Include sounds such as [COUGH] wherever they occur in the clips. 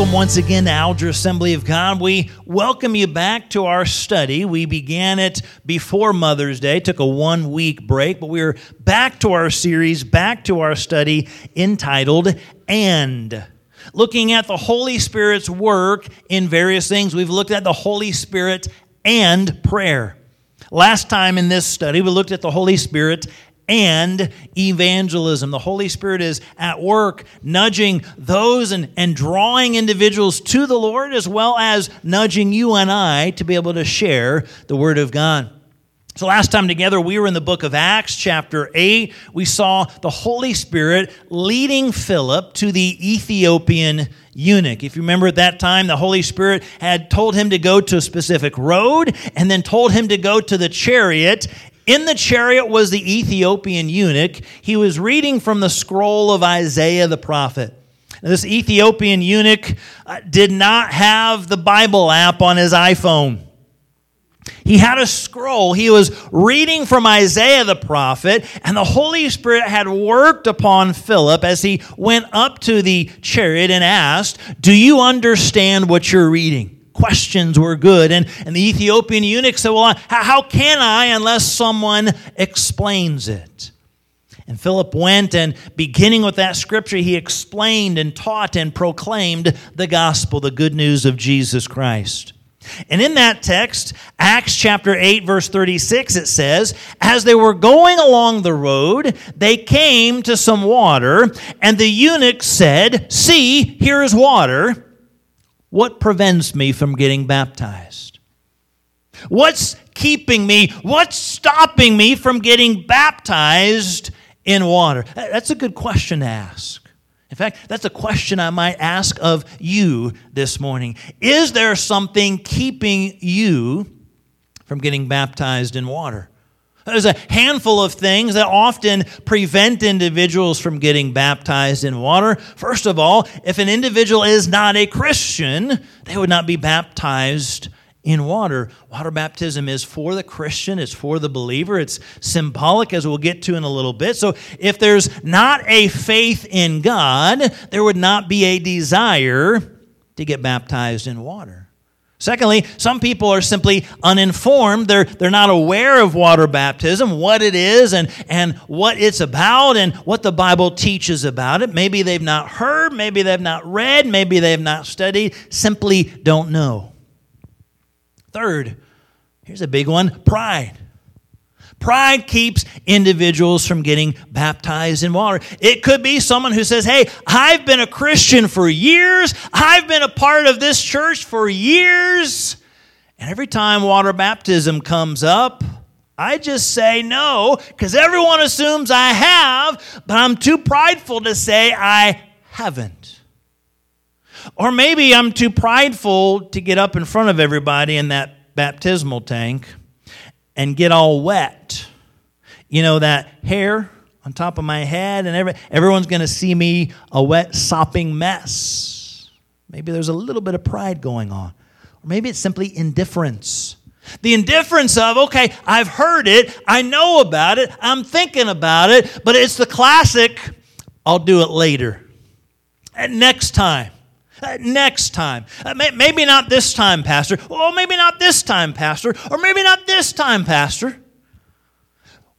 Welcome once again to Alger Assembly of God. We welcome you back to our study. We began it before Mother's Day, took a one week break, but we're back to our series, back to our study entitled And. Looking at the Holy Spirit's work in various things, we've looked at the Holy Spirit and prayer. Last time in this study, we looked at the Holy Spirit and evangelism. The Holy Spirit is at work nudging those and, and drawing individuals to the Lord, as well as nudging you and I to be able to share the Word of God. So, last time together, we were in the book of Acts, chapter 8. We saw the Holy Spirit leading Philip to the Ethiopian eunuch. If you remember at that time, the Holy Spirit had told him to go to a specific road and then told him to go to the chariot in the chariot was the Ethiopian eunuch. He was reading from the scroll of Isaiah the prophet. This Ethiopian eunuch uh, did not have the Bible app on his iPhone. He had a scroll. He was reading from Isaiah the prophet, and the Holy Spirit had worked upon Philip as he went up to the chariot and asked, Do you understand what you're reading? Questions were good. And, and the Ethiopian eunuch said, Well, how can I unless someone explains it? And Philip went and, beginning with that scripture, he explained and taught and proclaimed the gospel, the good news of Jesus Christ. And in that text, Acts chapter 8, verse 36, it says, As they were going along the road, they came to some water, and the eunuch said, See, here is water. What prevents me from getting baptized? What's keeping me? What's stopping me from getting baptized in water? That's a good question to ask. In fact, that's a question I might ask of you this morning. Is there something keeping you from getting baptized in water? There's a handful of things that often prevent individuals from getting baptized in water. First of all, if an individual is not a Christian, they would not be baptized in water. Water baptism is for the Christian, it's for the believer, it's symbolic, as we'll get to in a little bit. So if there's not a faith in God, there would not be a desire to get baptized in water. Secondly, some people are simply uninformed. They're, they're not aware of water baptism, what it is, and, and what it's about, and what the Bible teaches about it. Maybe they've not heard, maybe they've not read, maybe they've not studied, simply don't know. Third, here's a big one pride. Pride keeps individuals from getting baptized in water. It could be someone who says, Hey, I've been a Christian for years, I've been a part of this church for years. And every time water baptism comes up, I just say no because everyone assumes I have, but I'm too prideful to say I haven't. Or maybe I'm too prideful to get up in front of everybody in that baptismal tank and get all wet. You know, that hair on top of my head, and every, everyone's going to see me a wet, sopping mess. Maybe there's a little bit of pride going on. Or maybe it's simply indifference. The indifference of, okay, I've heard it, I know about it, I'm thinking about it, but it's the classic, I'll do it later. next time. Uh, next time. Uh, may, maybe not this time, Pastor. Well, maybe not this time, Pastor. Or maybe not this time, Pastor.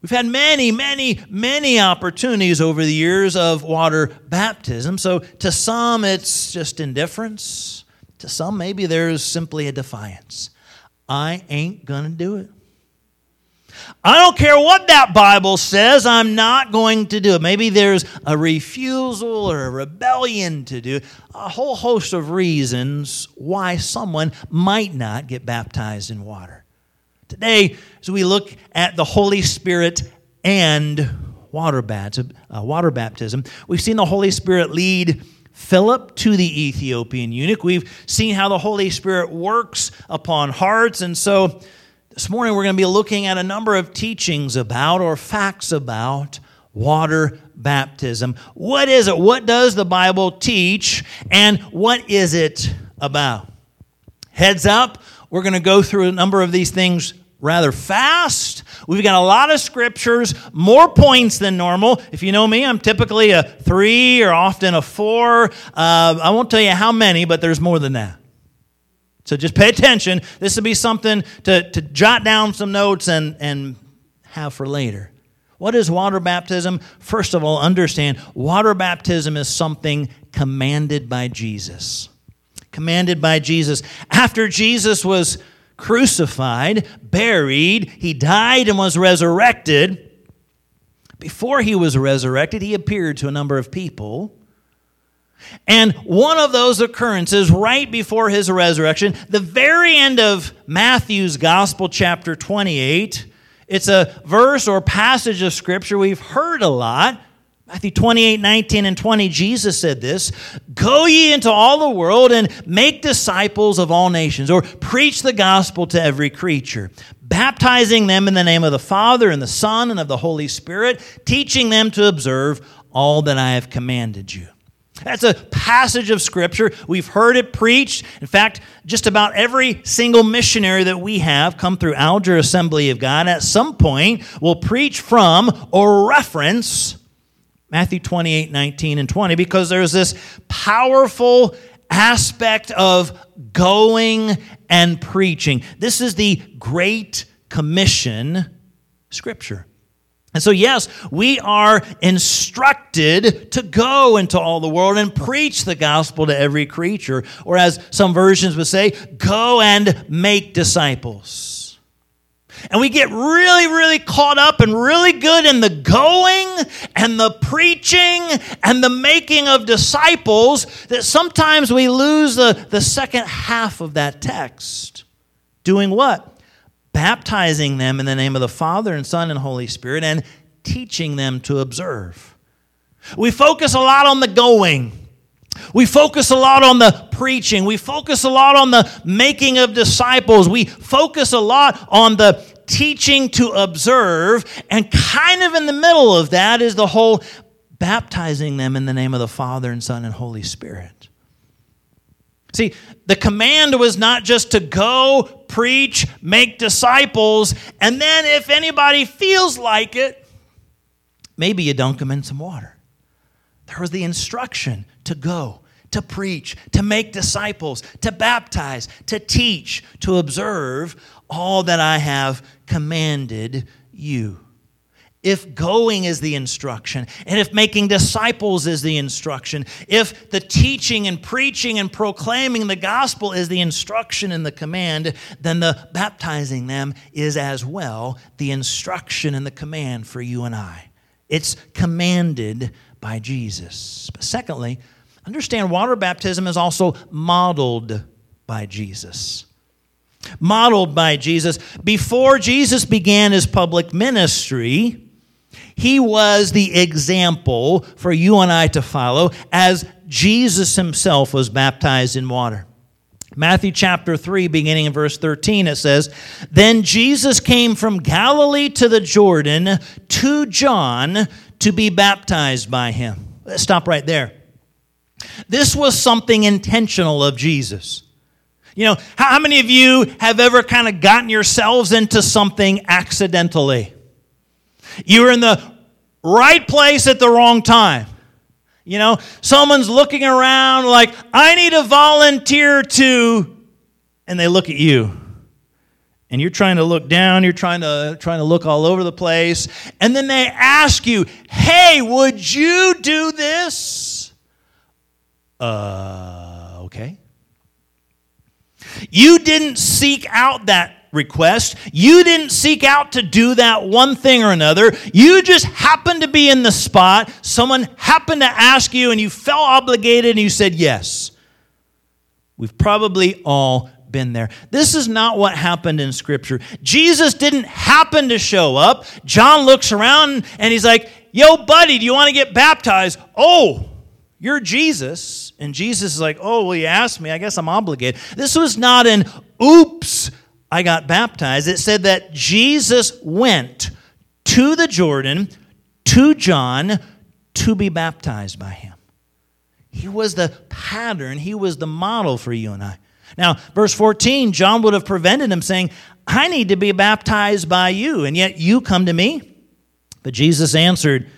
We've had many, many, many opportunities over the years of water baptism. So to some, it's just indifference. To some, maybe there's simply a defiance. I ain't going to do it. I don't care what that Bible says, I'm not going to do it. Maybe there's a refusal or a rebellion to do a whole host of reasons why someone might not get baptized in water. Today, as we look at the Holy Spirit and uh, water baptism, we've seen the Holy Spirit lead Philip to the Ethiopian eunuch. We've seen how the Holy Spirit works upon hearts, and so this morning we're going to be looking at a number of teachings about or facts about water baptism. What is it? What does the Bible teach? And what is it about? Heads up, we're going to go through a number of these things rather fast. We've got a lot of scriptures, more points than normal. If you know me, I'm typically a three or often a four. Uh, I won't tell you how many, but there's more than that. So just pay attention. This will be something to, to jot down some notes and, and have for later. What is water baptism? First of all, understand water baptism is something commanded by Jesus. Commanded by Jesus. After Jesus was crucified, buried, he died and was resurrected. Before he was resurrected, he appeared to a number of people. And one of those occurrences, right before his resurrection, the very end of Matthew's Gospel, chapter 28, it's a verse or passage of Scripture we've heard a lot. Matthew 28, 19, and 20, Jesus said this Go ye into all the world and make disciples of all nations, or preach the gospel to every creature, baptizing them in the name of the Father and the Son and of the Holy Spirit, teaching them to observe all that I have commanded you. That's a passage of Scripture. We've heard it preached. In fact, just about every single missionary that we have come through Alger Assembly of God at some point will preach from or reference Matthew 28 19 and 20 because there's this powerful aspect of going and preaching. This is the Great Commission Scripture. And so, yes, we are instructed to go into all the world and preach the gospel to every creature, or as some versions would say, go and make disciples. And we get really, really caught up and really good in the going and the preaching and the making of disciples that sometimes we lose the, the second half of that text. Doing what? Baptizing them in the name of the Father and Son and Holy Spirit, and teaching them to observe. We focus a lot on the going. We focus a lot on the preaching. We focus a lot on the making of disciples. We focus a lot on the teaching to observe. And kind of in the middle of that is the whole baptizing them in the name of the Father and Son and Holy Spirit. See, the command was not just to go, preach, make disciples, and then if anybody feels like it, maybe you dunk them in some water. There was the instruction to go, to preach, to make disciples, to baptize, to teach, to observe all that I have commanded you if going is the instruction, and if making disciples is the instruction, if the teaching and preaching and proclaiming the gospel is the instruction and the command, then the baptizing them is as well the instruction and the command for you and I. It's commanded by Jesus. But secondly, understand water baptism is also modeled by Jesus modeled by Jesus. Before Jesus began his public ministry, he was the example for you and I to follow as Jesus himself was baptized in water. Matthew chapter 3, beginning in verse 13, it says, Then Jesus came from Galilee to the Jordan to John to be baptized by him. Let's stop right there. This was something intentional of Jesus. You know, how many of you have ever kind of gotten yourselves into something accidentally? You were in the right place at the wrong time. You know, someone's looking around like, I need a volunteer to, and they look at you. And you're trying to look down, you're trying to trying to look all over the place, and then they ask you, "Hey, would you do this?" Uh, okay. You didn't seek out that request. You didn't seek out to do that one thing or another. You just happened to be in the spot. Someone happened to ask you, and you felt obligated, and you said yes. We've probably all been there. This is not what happened in Scripture. Jesus didn't happen to show up. John looks around and he's like, Yo, buddy, do you want to get baptized? Oh, you're Jesus. And Jesus is like, Oh, well, you asked me. I guess I'm obligated. This was not an oops I got baptized, it said that Jesus went to the Jordan to John to be baptized by him. He was the pattern, he was the model for you and I. Now, verse 14, John would have prevented him saying, I need to be baptized by you, and yet you come to me? But Jesus answered,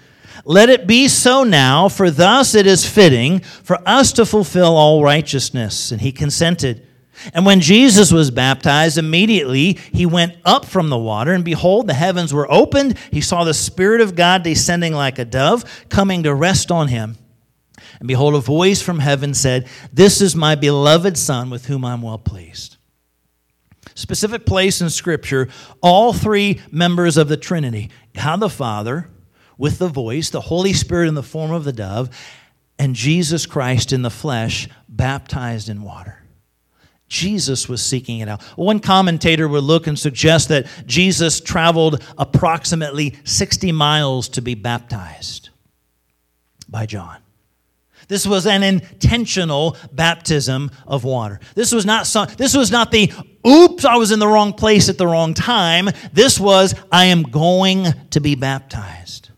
Let it be so now, for thus it is fitting for us to fulfill all righteousness. And he consented. And when Jesus was baptized, immediately he went up from the water, and behold, the heavens were opened. He saw the Spirit of God descending like a dove, coming to rest on him. And behold, a voice from heaven said, This is my beloved Son, with whom I'm well pleased. Specific place in Scripture, all three members of the Trinity God the Father, with the voice, the Holy Spirit in the form of the dove, and Jesus Christ in the flesh, baptized in water. Jesus was seeking it out. One commentator would look and suggest that Jesus traveled approximately 60 miles to be baptized by John. This was an intentional baptism of water. This was not some, this was not the oops, I was in the wrong place at the wrong time. This was I am going to be baptized.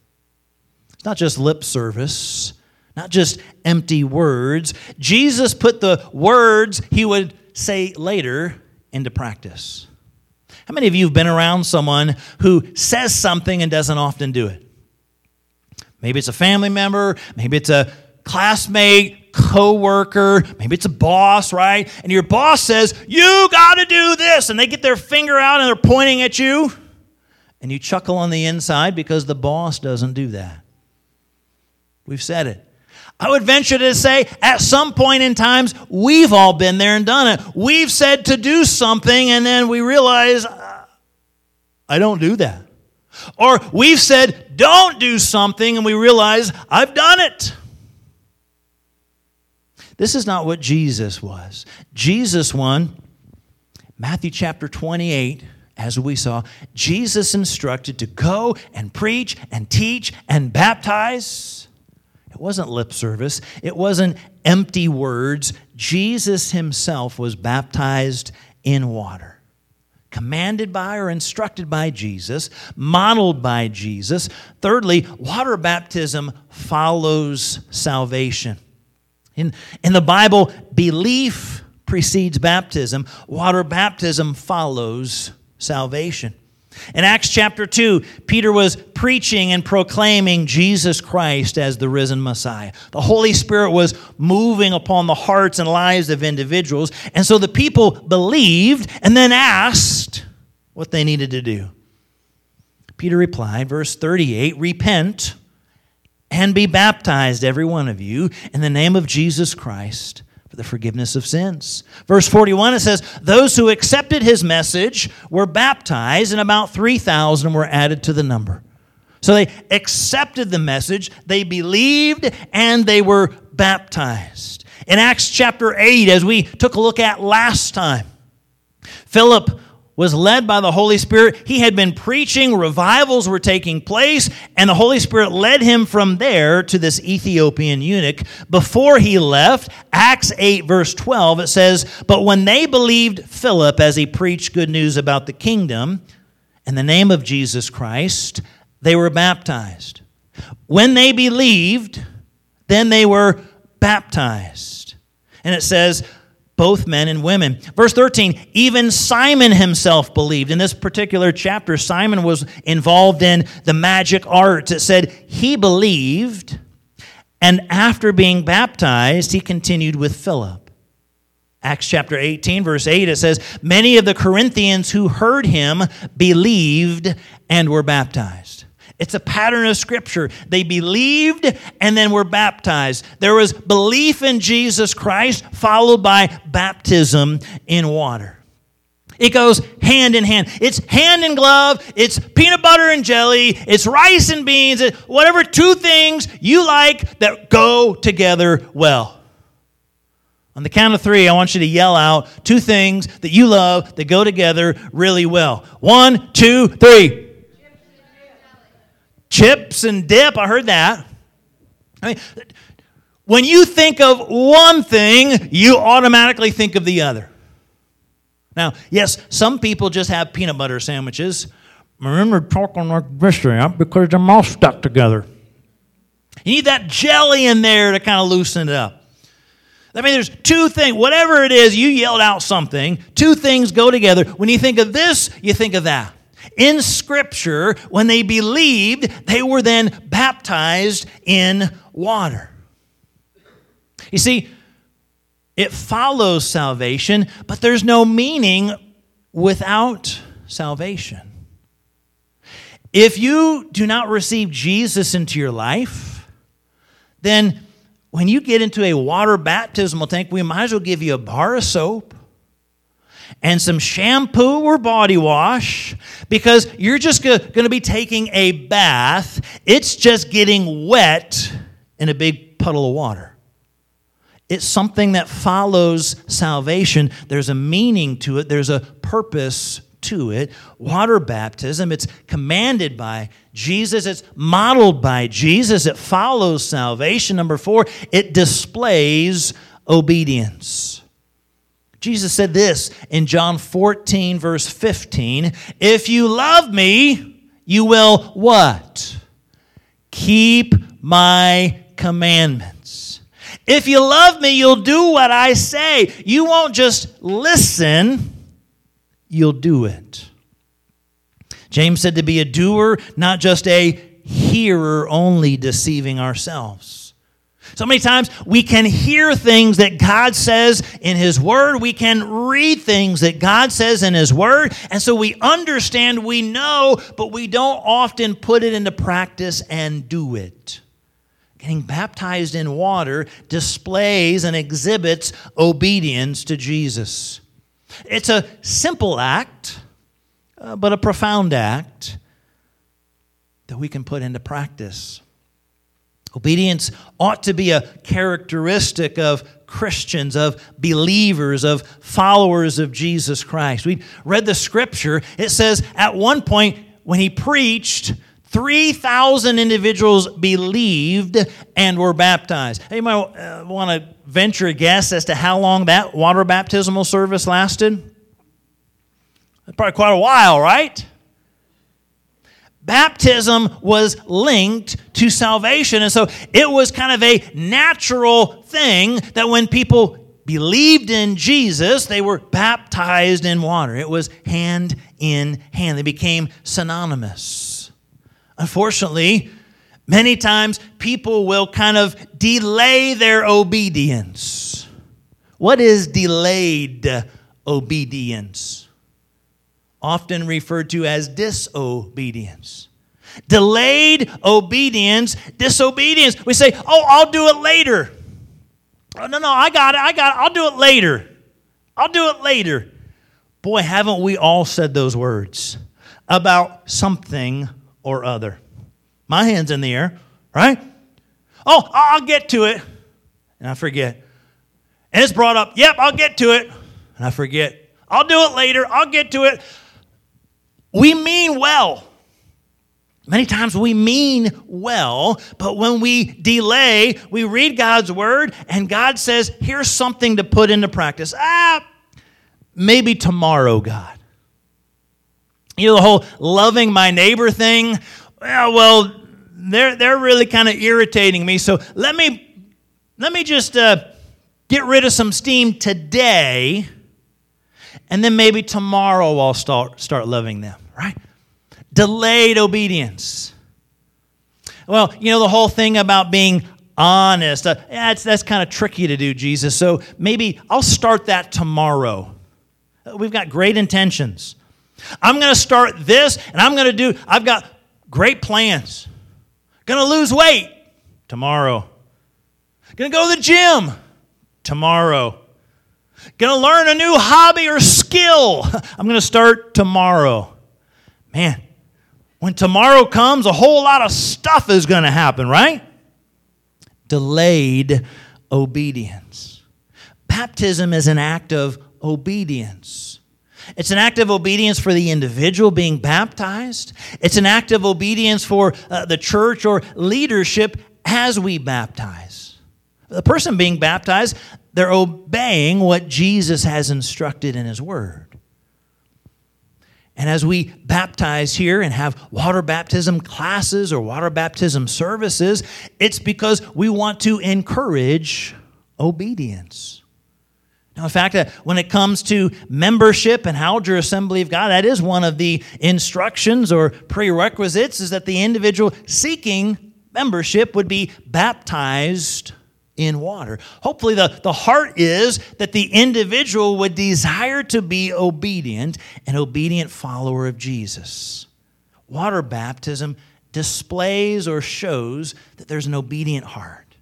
It's not just lip service, not just empty words. Jesus put the words he would say later into practice. How many of you have been around someone who says something and doesn't often do it? Maybe it's a family member, maybe it's a classmate, coworker, maybe it's a boss, right? And your boss says, "You got to do this." And they get their finger out and they're pointing at you, and you chuckle on the inside because the boss doesn't do that. We've said it. I would venture to say at some point in times, we've all been there and done it. We've said to do something, and then we realize, uh, I don't do that. Or we've said, don't do something, and we realize, I've done it. This is not what Jesus was. Jesus won, Matthew chapter 28, as we saw, Jesus instructed to go and preach and teach and baptize. It wasn't lip service, it wasn't empty words. Jesus himself was baptized in water. Commanded by or instructed by Jesus, modeled by Jesus. Thirdly, water baptism follows salvation. In, in the Bible, belief precedes baptism, water baptism follows salvation. In Acts chapter 2, Peter was preaching and proclaiming Jesus Christ as the risen Messiah. The Holy Spirit was moving upon the hearts and lives of individuals. And so the people believed and then asked what they needed to do. Peter replied, verse 38 Repent and be baptized, every one of you, in the name of Jesus Christ for the forgiveness of sins. Verse 41, it says, Those who accepted his message were baptized, and about 3,000 were added to the number. So they accepted the message, they believed, and they were baptized. In Acts chapter 8, as we took a look at last time, Philip was led by the Holy Spirit. He had been preaching, revivals were taking place, and the Holy Spirit led him from there to this Ethiopian eunuch. Before he left, Acts 8, verse 12, it says, But when they believed Philip as he preached good news about the kingdom in the name of Jesus Christ, they were baptized. When they believed, then they were baptized. And it says, both men and women. Verse 13, even Simon himself believed. In this particular chapter, Simon was involved in the magic arts. It said he believed, and after being baptized, he continued with Philip. Acts chapter 18, verse 8, it says, Many of the Corinthians who heard him believed and were baptized. It's a pattern of Scripture. They believed and then were baptized. There was belief in Jesus Christ followed by baptism in water. It goes hand in hand. It's hand in glove. It's peanut butter and jelly. It's rice and beans. Whatever two things you like that go together well. On the count of three, I want you to yell out two things that you love that go together really well. One, two, three. Chips and dip, I heard that. I mean, when you think of one thing, you automatically think of the other. Now, yes, some people just have peanut butter sandwiches. Remember talking like this because they're all stuck together. You need that jelly in there to kind of loosen it up. I mean, there's two things, whatever it is, you yelled out something, two things go together. When you think of this, you think of that. In Scripture, when they believed, they were then baptized in water. You see, it follows salvation, but there's no meaning without salvation. If you do not receive Jesus into your life, then when you get into a water baptismal tank, we might as well give you a bar of soap and some shampoo or body wash because you're just going to be taking a bath. It's just getting wet in a big puddle of water. It's something that follows salvation. There's a meaning to it, there's a purpose to it. Water baptism, it's commanded by Jesus, it's modeled by Jesus, it follows salvation. Number four, it displays obedience. Jesus said this in John 14, verse 15 If you love me, you will what? Keep my commandments. If you love me, you'll do what I say. You won't just listen, you'll do it. James said to be a doer, not just a hearer only, deceiving ourselves. So many times we can hear things that God says in His Word. We can read things that God says in His Word. And so we understand, we know, but we don't often put it into practice and do it. Getting baptized in water displays and exhibits obedience to Jesus. It's a simple act, uh, but a profound act that we can put into practice. Obedience ought to be a characteristic of Christians, of believers, of followers of Jesus Christ. We read the scripture. It says at one point when he preached, 3,000 individuals believed and were baptized. You might want to venture a guess as to how long that water baptismal service lasted? Probably quite a while, right? Baptism was linked to salvation. And so it was kind of a natural thing that when people believed in Jesus, they were baptized in water. It was hand in hand, they became synonymous. Unfortunately, many times people will kind of delay their obedience. What is delayed obedience? Often referred to as disobedience. Delayed obedience, disobedience. We say, oh, I'll do it later. Oh, no, no, I got it, I got it, I'll do it later. I'll do it later. Boy, haven't we all said those words about something or other. My hand's in the air, right? Oh, I'll get to it. And I forget. And it's brought up, yep, I'll get to it. And I forget. I'll do it later. I'll get to it. We mean well. Many times we mean well, but when we delay, we read God's word and God says, here's something to put into practice. Ah, maybe tomorrow, God. You know, the whole loving my neighbor thing. Well, well they're, they're really kind of irritating me. So let me, let me just uh, get rid of some steam today, and then maybe tomorrow I'll start, start loving them, right? Delayed obedience. Well, you know, the whole thing about being honest, uh, yeah, that's kind of tricky to do, Jesus. So maybe I'll start that tomorrow. We've got great intentions. I'm going to start this and I'm going to do, I've got great plans. Going to lose weight tomorrow. Going to go to the gym tomorrow. Going to learn a new hobby or skill. [LAUGHS] I'm going to start tomorrow. Man, when tomorrow comes, a whole lot of stuff is going to happen, right? Delayed obedience. Baptism is an act of obedience. It's an act of obedience for the individual being baptized. It's an act of obedience for uh, the church or leadership as we baptize. The person being baptized, they're obeying what Jesus has instructed in His Word. And as we baptize here and have water baptism classes or water baptism services, it's because we want to encourage obedience. Now, in fact, uh, when it comes to membership and Alger Assembly of God, that is one of the instructions or prerequisites is that the individual seeking membership would be baptized in water. Hopefully, the, the heart is that the individual would desire to be obedient, an obedient follower of Jesus. Water baptism displays or shows that there's an obedient heart.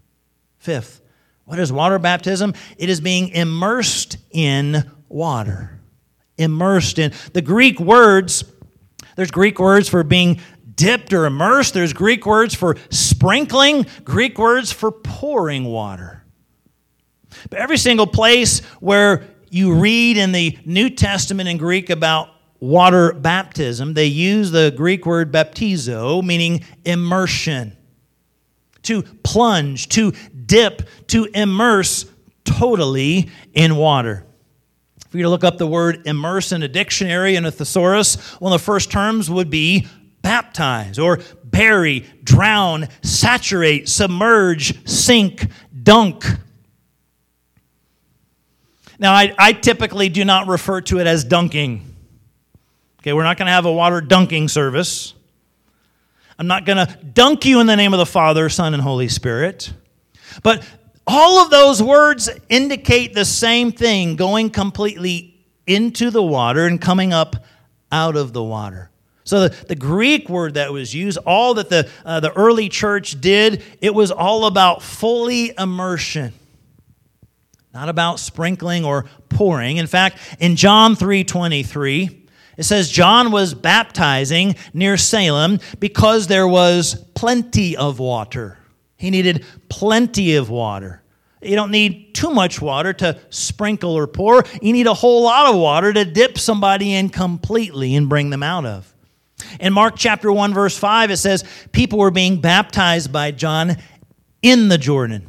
Fifth, what is water baptism? It is being immersed in water. Immersed in. The Greek words, there's Greek words for being dipped or immersed. There's Greek words for sprinkling, Greek words for pouring water. But every single place where you read in the New Testament in Greek about water baptism, they use the Greek word baptizo, meaning immersion. To plunge, to dip, to immerse totally in water. If you to look up the word immerse in a dictionary in a thesaurus, one of the first terms would be baptize or bury, drown, saturate, submerge, sink, dunk. Now, I, I typically do not refer to it as dunking. Okay, we're not going to have a water dunking service. I'm not going to dunk you in the name of the Father, Son, and Holy Spirit. But all of those words indicate the same thing going completely into the water and coming up out of the water. So the, the Greek word that was used, all that the, uh, the early church did, it was all about fully immersion. Not about sprinkling or pouring. In fact, in John 3:23, it says John was baptizing near Salem because there was plenty of water. He needed plenty of water. You don't need too much water to sprinkle or pour. You need a whole lot of water to dip somebody in completely and bring them out of. In Mark chapter 1, verse 5, it says, People were being baptized by John in the Jordan.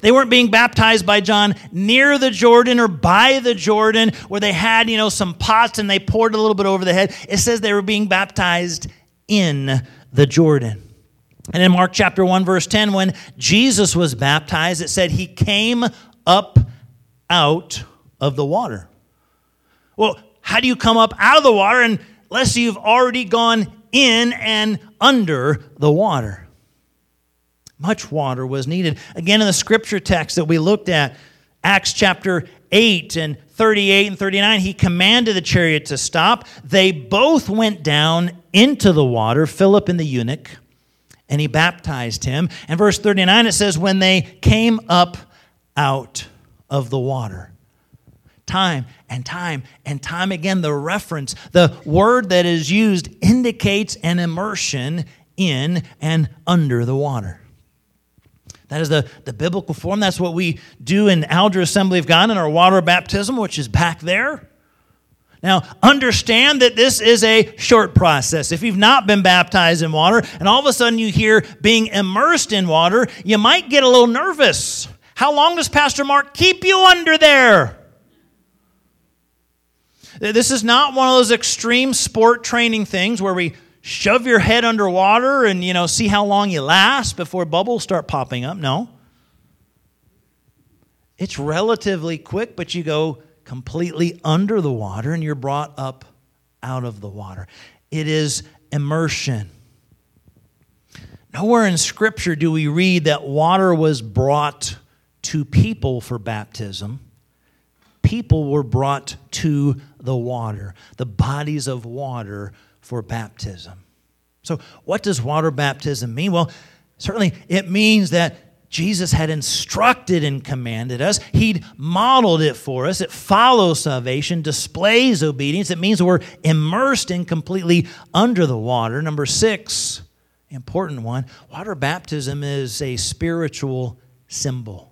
They weren't being baptized by John near the Jordan or by the Jordan where they had, you know, some pots and they poured a little bit over the head. It says they were being baptized in the Jordan. And in Mark chapter 1, verse 10, when Jesus was baptized, it said he came up out of the water. Well, how do you come up out of the water? And unless you've already gone in and under the water. Much water was needed. Again, in the scripture text that we looked at, Acts chapter 8 and 38 and 39, he commanded the chariot to stop. They both went down into the water, Philip and the eunuch, and he baptized him. And verse 39, it says, When they came up out of the water time and time and time again, the reference, the word that is used indicates an immersion in and under the water. That is the, the biblical form. That's what we do in Alger Assembly of God in our water baptism, which is back there. Now, understand that this is a short process. If you've not been baptized in water and all of a sudden you hear being immersed in water, you might get a little nervous. How long does Pastor Mark keep you under there? This is not one of those extreme sport training things where we shove your head underwater and you know see how long you last before bubbles start popping up. No. It's relatively quick, but you go completely under the water and you're brought up out of the water. It is immersion. Nowhere in Scripture do we read that water was brought to people for baptism people were brought to the water, the bodies of water for baptism. So, what does water baptism mean? Well, certainly it means that Jesus had instructed and commanded us. He'd modeled it for us. It follows salvation, displays obedience. It means we're immersed and completely under the water. Number six, important one water baptism is a spiritual symbol.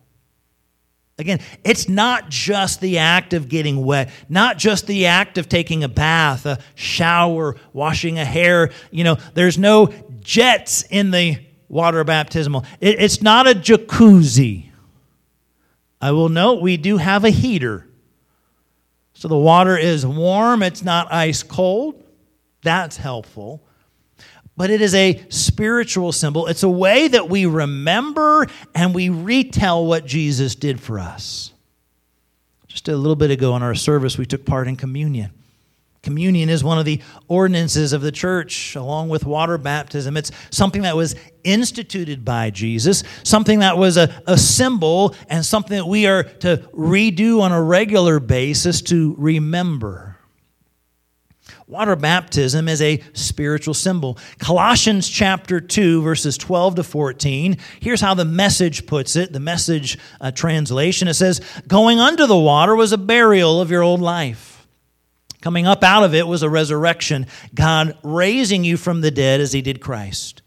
Again, it's not just the act of getting wet, not just the act of taking a bath, a shower, washing a hair. You know, there's no jets in the water baptismal. it's not a jacuzzi. I will note we do have a heater. So the water is warm, it's not ice cold. That's helpful. But it is a spiritual symbol. It's a way that we remember and we retell what Jesus did for us. Just a little bit ago in our service, we took part in communion. Communion is one of the ordinances of the church, along with water baptism. It's something that was instituted by Jesus, something that was a, a symbol, and something that we are to redo on a regular basis to remember. Water baptism is a spiritual symbol. Colossians chapter 2, verses 12 to 14. Here's how the message puts it the message uh, translation. It says, Going under the water was a burial of your old life Coming up out of it was a resurrection, God raising you from the dead as He did Christ.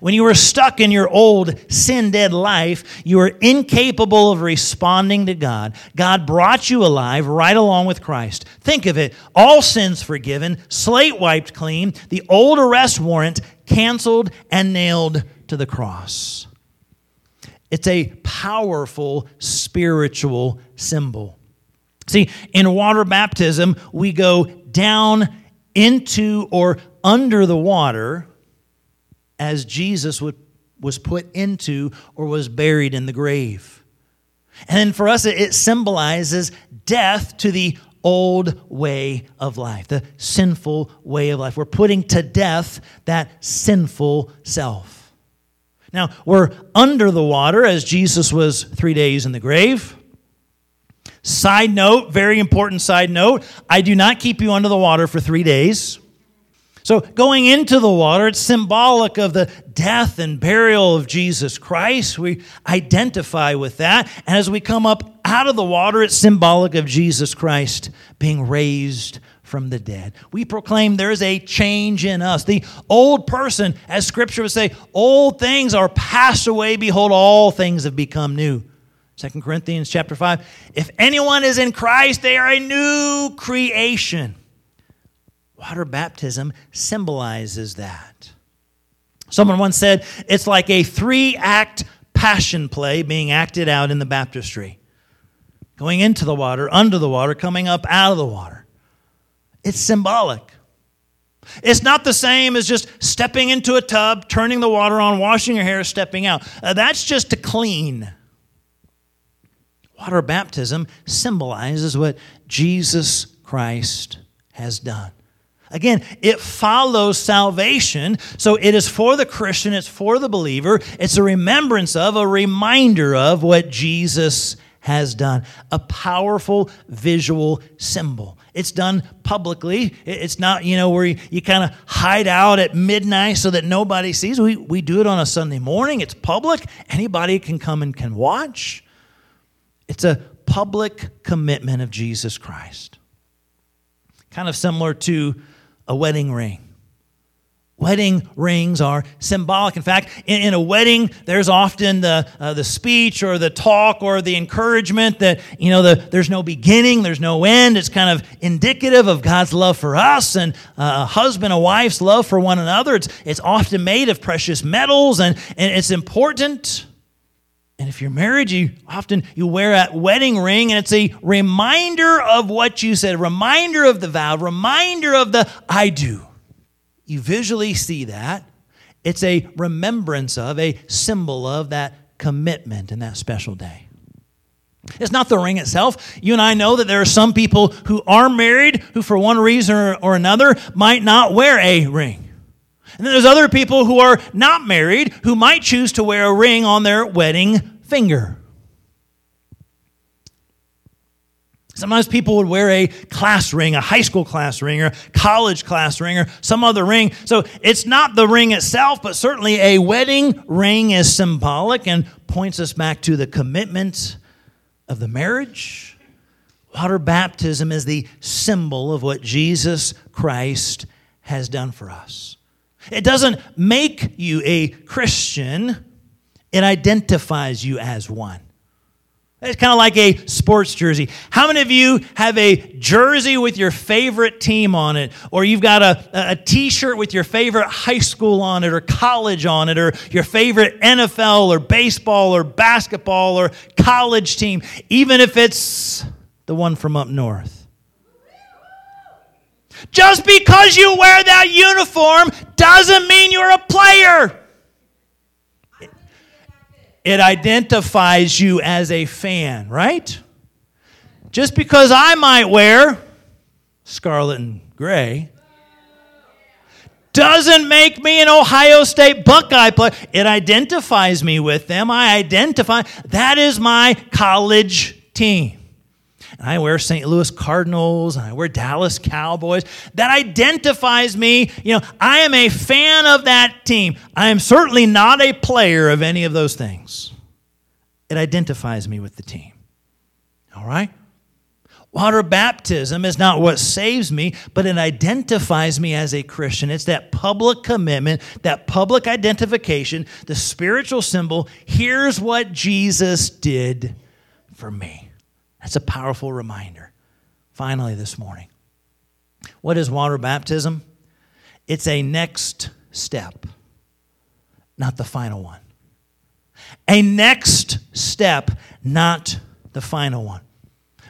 When you were stuck in your old sin dead life, you were incapable of responding to God. God brought you alive right along with Christ. Think of it all sins forgiven, slate wiped clean, the old arrest warrant canceled and nailed to the cross. It's a powerful spiritual symbol. See, in water baptism, we go down into or under the water as Jesus would, was put into or was buried in the grave. And for us, it symbolizes death to the old way of life, the sinful way of life. We're putting to death that sinful self. Now, we're under the water as Jesus was three days in the grave. Side note, very important side note I do not keep you under the water for three days. So, going into the water, it's symbolic of the death and burial of Jesus Christ. We identify with that. And as we come up out of the water, it's symbolic of Jesus Christ being raised from the dead. We proclaim there is a change in us. The old person, as scripture would say, old things are passed away. Behold, all things have become new. 2 Corinthians chapter 5. If anyone is in Christ, they are a new creation. Water baptism symbolizes that. Someone once said it's like a three act passion play being acted out in the baptistry going into the water, under the water, coming up out of the water. It's symbolic. It's not the same as just stepping into a tub, turning the water on, washing your hair, stepping out. Uh, that's just to clean. Water baptism symbolizes what Jesus Christ has done. Again, it follows salvation. So it is for the Christian, it's for the believer. It's a remembrance of, a reminder of what Jesus has done. A powerful visual symbol. It's done publicly. It's not, you know, where you, you kind of hide out at midnight so that nobody sees. We, we do it on a Sunday morning. It's public. Anybody can come and can watch. It's a public commitment of Jesus Christ. Kind of similar to a wedding ring. Wedding rings are symbolic. In fact, in, in a wedding, there's often the, uh, the speech or the talk or the encouragement that, you know, the, there's no beginning, there's no end. It's kind of indicative of God's love for us and uh, a husband, a wife's love for one another. It's, it's often made of precious metals and, and it's important. And if you're married, you often you wear a wedding ring, and it's a reminder of what you said, reminder of the vow, reminder of the I do. You visually see that. It's a remembrance of, a symbol of that commitment and that special day. It's not the ring itself. You and I know that there are some people who are married who, for one reason or another, might not wear a ring. And then there's other people who are not married who might choose to wear a ring on their wedding finger. Sometimes people would wear a class ring, a high school class ring, or college class ring, or some other ring. So it's not the ring itself, but certainly a wedding ring is symbolic and points us back to the commitment of the marriage. Water baptism is the symbol of what Jesus Christ has done for us. It doesn't make you a Christian, it identifies you as one. It's kind of like a sports jersey. How many of you have a jersey with your favorite team on it? Or you've got a, a t shirt with your favorite high school on it, or college on it, or your favorite NFL, or baseball, or basketball, or college team, even if it's the one from up north? Just because you wear that uniform doesn't mean you're a player. It identifies you as a fan, right? Just because I might wear scarlet and gray doesn't make me an Ohio State Buckeye player. It identifies me with them. I identify, that is my college team. And I wear St. Louis Cardinals and I wear Dallas Cowboys. That identifies me. You know, I am a fan of that team. I am certainly not a player of any of those things. It identifies me with the team. All right? Water baptism is not what saves me, but it identifies me as a Christian. It's that public commitment, that public identification, the spiritual symbol. Here's what Jesus did for me. That's a powerful reminder. Finally, this morning, what is water baptism? It's a next step, not the final one. A next step, not the final one.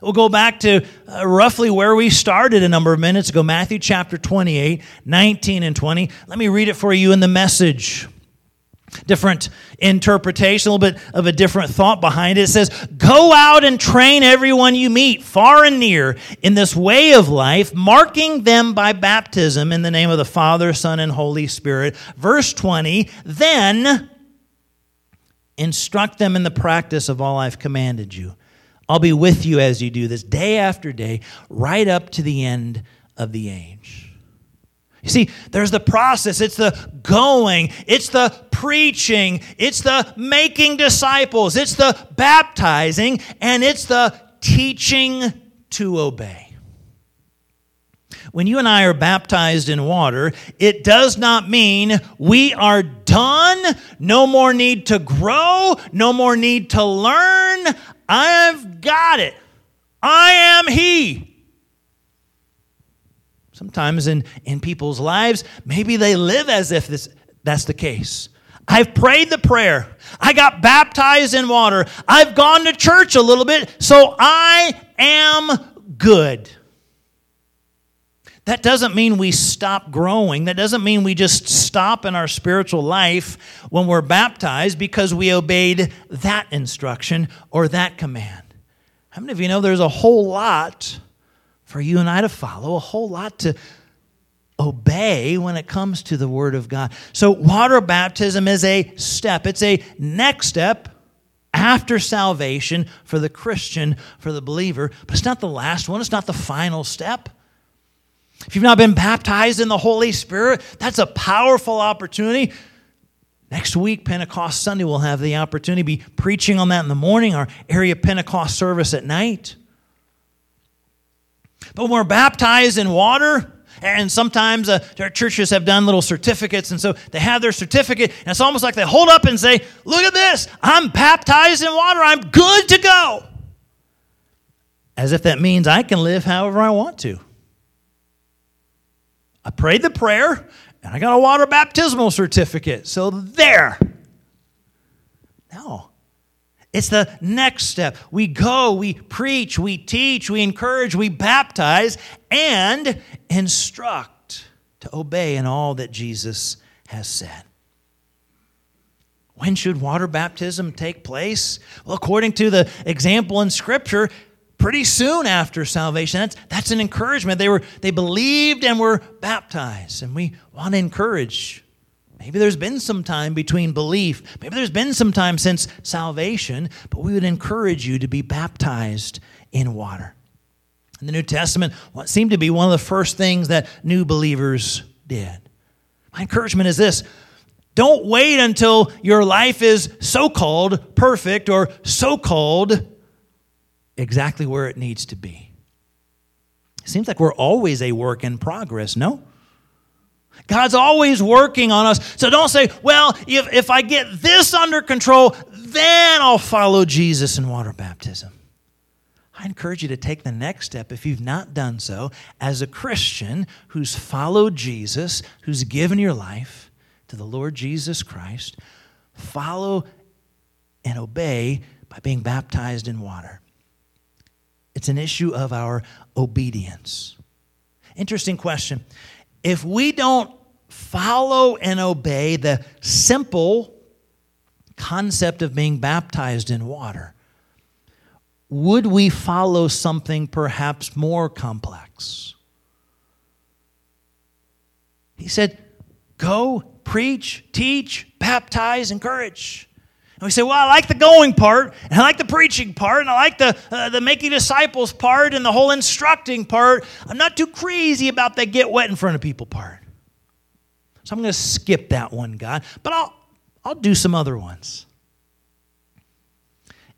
We'll go back to uh, roughly where we started a number of minutes ago Matthew chapter 28, 19 and 20. Let me read it for you in the message. Different interpretation, a little bit of a different thought behind it. It says, Go out and train everyone you meet, far and near, in this way of life, marking them by baptism in the name of the Father, Son, and Holy Spirit. Verse 20, then instruct them in the practice of all I've commanded you. I'll be with you as you do this day after day, right up to the end of the age. You see, there's the process. It's the going, it's the preaching, it's the making disciples, it's the baptizing, and it's the teaching to obey. When you and I are baptized in water, it does not mean we are done, no more need to grow, no more need to learn. I've got it. I am He. Sometimes in, in people's lives, maybe they live as if this, that's the case. I've prayed the prayer. I got baptized in water. I've gone to church a little bit, so I am good. That doesn't mean we stop growing. That doesn't mean we just stop in our spiritual life when we're baptized because we obeyed that instruction or that command. How many of you know there's a whole lot for you and I to follow, a whole lot to obey when it comes to the Word of God? So, water baptism is a step, it's a next step after salvation for the Christian, for the believer, but it's not the last one, it's not the final step. If you've not been baptized in the Holy Spirit, that's a powerful opportunity. Next week, Pentecost Sunday, we'll have the opportunity to be preaching on that in the morning, our area Pentecost service at night. But when we're baptized in water, and sometimes uh, churches have done little certificates, and so they have their certificate, and it's almost like they hold up and say, Look at this, I'm baptized in water, I'm good to go. As if that means I can live however I want to. I prayed the prayer and I got a water baptismal certificate. So there. No. It's the next step. We go, we preach, we teach, we encourage, we baptize, and instruct to obey in all that Jesus has said. When should water baptism take place? Well, according to the example in Scripture, pretty soon after salvation. That's, that's an encouragement. They, were, they believed and were baptized. And we want to encourage. Maybe there's been some time between belief. Maybe there's been some time since salvation, but we would encourage you to be baptized in water. In the New Testament, what seemed to be one of the first things that new believers did. My encouragement is this don't wait until your life is so called perfect or so called exactly where it needs to be. It seems like we're always a work in progress, no? God's always working on us. So don't say, well, if, if I get this under control, then I'll follow Jesus in water baptism. I encourage you to take the next step if you've not done so as a Christian who's followed Jesus, who's given your life to the Lord Jesus Christ. Follow and obey by being baptized in water. It's an issue of our obedience. Interesting question. If we don't follow and obey the simple concept of being baptized in water? Would we follow something perhaps more complex? He said, Go, preach, teach, baptize, encourage. And we say, well, I like the going part, and I like the preaching part, and I like the, uh, the making disciples part, and the whole instructing part. I'm not too crazy about the get wet in front of people part. So I'm going to skip that one, God, but I'll, I'll do some other ones.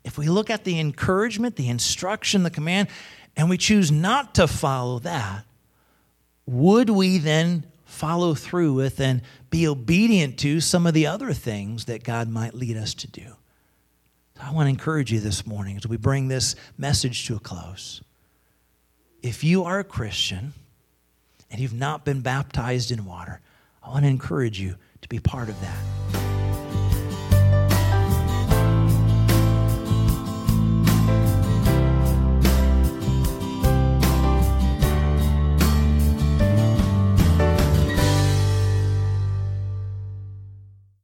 If we look at the encouragement, the instruction, the command, and we choose not to follow that, would we then follow through with and be obedient to some of the other things that God might lead us to do. I want to encourage you this morning as we bring this message to a close. If you are a Christian and you've not been baptized in water, I want to encourage you to be part of that.